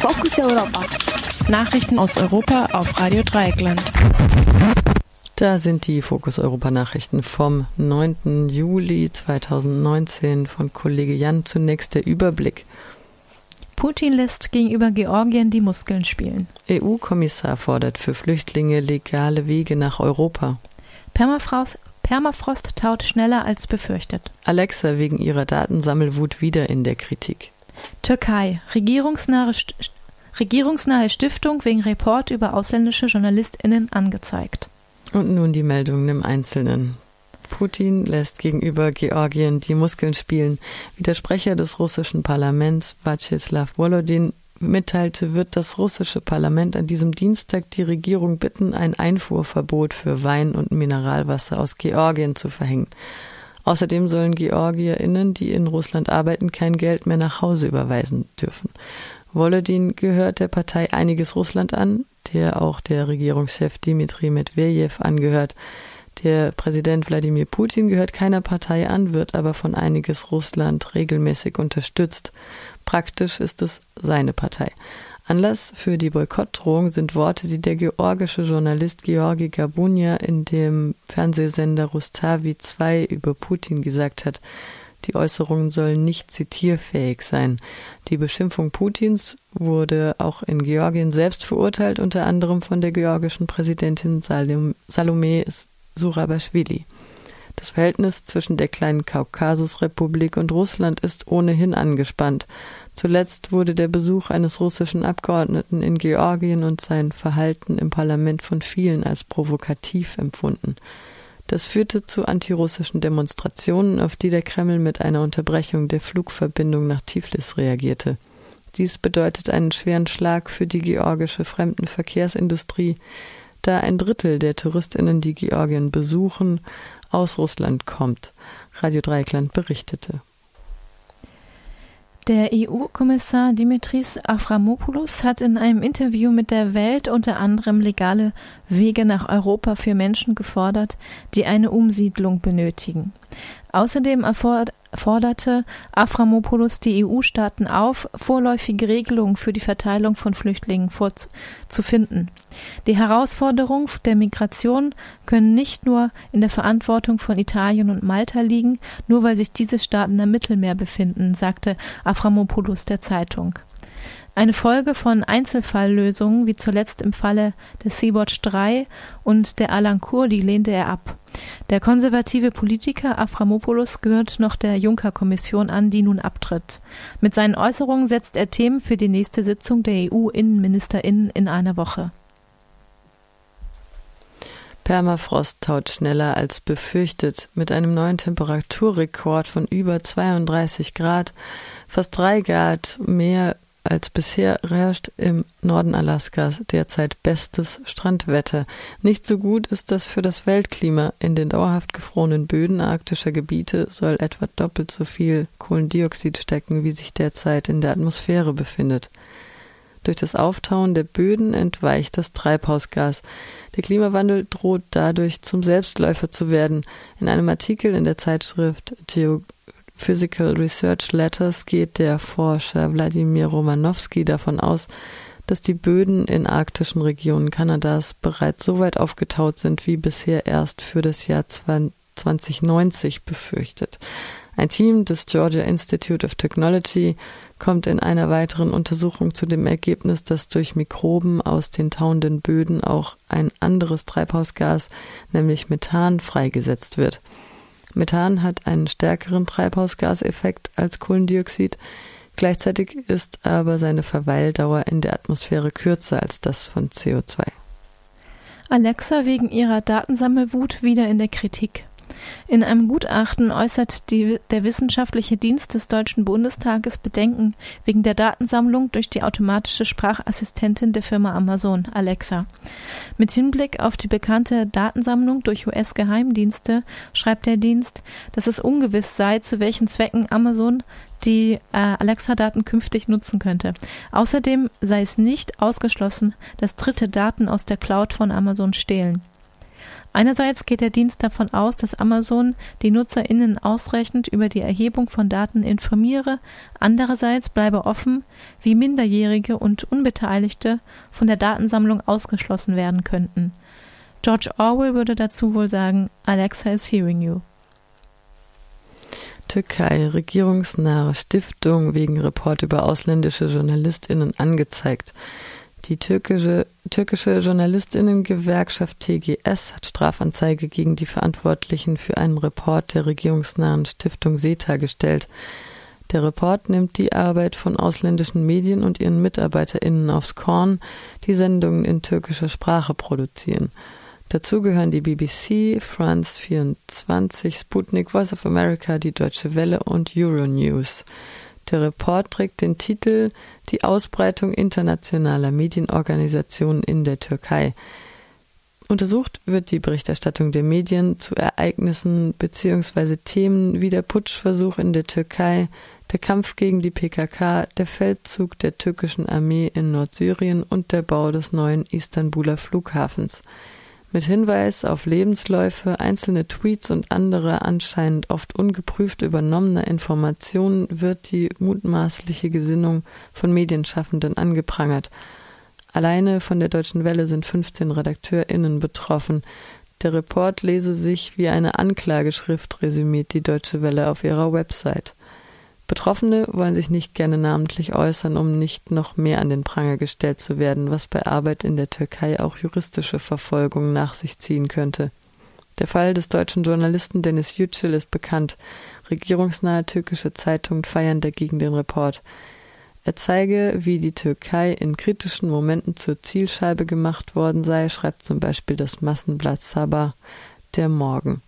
Fokus Europa. Nachrichten aus Europa auf Radio Dreieckland. Da sind die Fokus Europa Nachrichten vom 9. Juli 2019 von Kollege Jan. Zunächst der Überblick. Putin lässt gegenüber Georgien die Muskeln spielen. EU-Kommissar fordert für Flüchtlinge legale Wege nach Europa. Permafrost, Permafrost taut schneller als befürchtet. Alexa wegen ihrer Datensammelwut wieder in der Kritik. Türkei. Regierungsnahe, Regierungsnahe Stiftung wegen Report über ausländische JournalistInnen angezeigt. Und nun die Meldungen im Einzelnen. Putin lässt gegenüber Georgien die Muskeln spielen. Wie der Sprecher des russischen Parlaments, Vyacheslav Volodin, mitteilte, wird das russische Parlament an diesem Dienstag die Regierung bitten, ein Einfuhrverbot für Wein und Mineralwasser aus Georgien zu verhängen. Außerdem sollen GeorgierInnen, die in Russland arbeiten, kein Geld mehr nach Hause überweisen dürfen. Volodin gehört der Partei Einiges Russland an, der auch der Regierungschef Dmitri Medvedev angehört. Der Präsident Wladimir Putin gehört keiner Partei an, wird aber von einiges Russland regelmäßig unterstützt. Praktisch ist es seine Partei. Anlass für die Boykottdrohung sind Worte, die der georgische Journalist Georgi Gabunia in dem Fernsehsender Rustavi 2 über Putin gesagt hat. Die Äußerungen sollen nicht zitierfähig sein. Die Beschimpfung Putins wurde auch in Georgien selbst verurteilt, unter anderem von der georgischen Präsidentin Salome Surabashvili. Das Verhältnis zwischen der kleinen Kaukasusrepublik und Russland ist ohnehin angespannt. Zuletzt wurde der Besuch eines russischen Abgeordneten in Georgien und sein Verhalten im Parlament von vielen als provokativ empfunden. Das führte zu antirussischen Demonstrationen, auf die der Kreml mit einer Unterbrechung der Flugverbindung nach Tiflis reagierte. Dies bedeutet einen schweren Schlag für die georgische Fremdenverkehrsindustrie, da ein Drittel der Touristinnen, die Georgien besuchen, aus Russland kommt. Radio Dreieckland berichtete. Der EU-Kommissar Dimitris Avramopoulos hat in einem Interview mit der Welt unter anderem legale Wege nach Europa für Menschen gefordert, die eine Umsiedlung benötigen. Außerdem forderte Avramopoulos die EU-Staaten auf, vorläufige Regelungen für die Verteilung von Flüchtlingen vorzufinden. Die Herausforderungen der Migration können nicht nur in der Verantwortung von Italien und Malta liegen, nur weil sich diese Staaten am Mittelmeer befinden, sagte Avramopoulos der Zeitung. Eine Folge von Einzelfalllösungen, wie zuletzt im Falle des Sea-Watch 3 und der Alan Kurdi, lehnte er ab. Der konservative Politiker Aframopoulos gehört noch der Juncker-Kommission an, die nun abtritt. Mit seinen Äußerungen setzt er Themen für die nächste Sitzung der EU-Innenministerinnen in einer Woche. Permafrost taut schneller als befürchtet. Mit einem neuen Temperaturrekord von über 32 Grad, fast drei Grad mehr als bisher herrscht im Norden Alaskas derzeit bestes Strandwetter. Nicht so gut ist das für das Weltklima. In den dauerhaft gefrorenen Böden arktischer Gebiete soll etwa doppelt so viel Kohlendioxid stecken, wie sich derzeit in der Atmosphäre befindet. Durch das Auftauen der Böden entweicht das Treibhausgas. Der Klimawandel droht dadurch zum Selbstläufer zu werden. In einem Artikel in der Zeitschrift Geo Physical Research Letters geht der Forscher Wladimir Romanowski davon aus, dass die Böden in arktischen Regionen Kanadas bereits so weit aufgetaut sind wie bisher erst für das Jahr 2090 befürchtet. Ein Team des Georgia Institute of Technology kommt in einer weiteren Untersuchung zu dem Ergebnis, dass durch Mikroben aus den tauenden Böden auch ein anderes Treibhausgas, nämlich Methan, freigesetzt wird. Methan hat einen stärkeren Treibhausgaseffekt als Kohlendioxid. Gleichzeitig ist aber seine Verweildauer in der Atmosphäre kürzer als das von CO2. Alexa wegen ihrer Datensammelwut wieder in der Kritik. In einem Gutachten äußert die, der Wissenschaftliche Dienst des Deutschen Bundestages Bedenken wegen der Datensammlung durch die automatische Sprachassistentin der Firma Amazon, Alexa. Mit Hinblick auf die bekannte Datensammlung durch US-Geheimdienste schreibt der Dienst, dass es ungewiss sei, zu welchen Zwecken Amazon die äh, Alexa-Daten künftig nutzen könnte. Außerdem sei es nicht ausgeschlossen, dass Dritte Daten aus der Cloud von Amazon stehlen. Einerseits geht der Dienst davon aus, dass Amazon die NutzerInnen ausreichend über die Erhebung von Daten informiere, andererseits bleibe offen, wie Minderjährige und Unbeteiligte von der Datensammlung ausgeschlossen werden könnten. George Orwell würde dazu wohl sagen, Alexa is hearing you. Türkei, regierungsnahe Stiftung wegen Report über ausländische JournalistInnen angezeigt. Die türkische, türkische Journalistinnengewerkschaft TGS hat Strafanzeige gegen die Verantwortlichen für einen Report der regierungsnahen Stiftung SETA gestellt. Der Report nimmt die Arbeit von ausländischen Medien und ihren MitarbeiterInnen aufs Korn, die Sendungen in türkischer Sprache produzieren. Dazu gehören die BBC, France 24, Sputnik, Voice of America, die Deutsche Welle und Euronews. Der Report trägt den Titel Die Ausbreitung internationaler Medienorganisationen in der Türkei. Untersucht wird die Berichterstattung der Medien zu Ereignissen bzw. Themen wie der Putschversuch in der Türkei, der Kampf gegen die PKK, der Feldzug der türkischen Armee in Nordsyrien und der Bau des neuen Istanbuler Flughafens mit Hinweis auf Lebensläufe, einzelne Tweets und andere anscheinend oft ungeprüft übernommene Informationen wird die mutmaßliche Gesinnung von Medienschaffenden angeprangert. Alleine von der Deutschen Welle sind 15 RedakteurInnen betroffen. Der Report lese sich wie eine Anklageschrift, resümiert die Deutsche Welle auf ihrer Website. Betroffene wollen sich nicht gerne namentlich äußern, um nicht noch mehr an den Pranger gestellt zu werden, was bei Arbeit in der Türkei auch juristische Verfolgung nach sich ziehen könnte. Der Fall des deutschen Journalisten Dennis Yücel ist bekannt. Regierungsnahe türkische Zeitungen feiern dagegen den Report. Er zeige, wie die Türkei in kritischen Momenten zur Zielscheibe gemacht worden sei, schreibt zum Beispiel das Massenblatt Sabah der Morgen.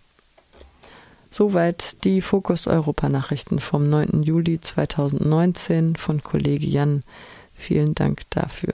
Soweit die Fokus Europa Nachrichten vom 9. Juli 2019 von Kollege Jan. Vielen Dank dafür.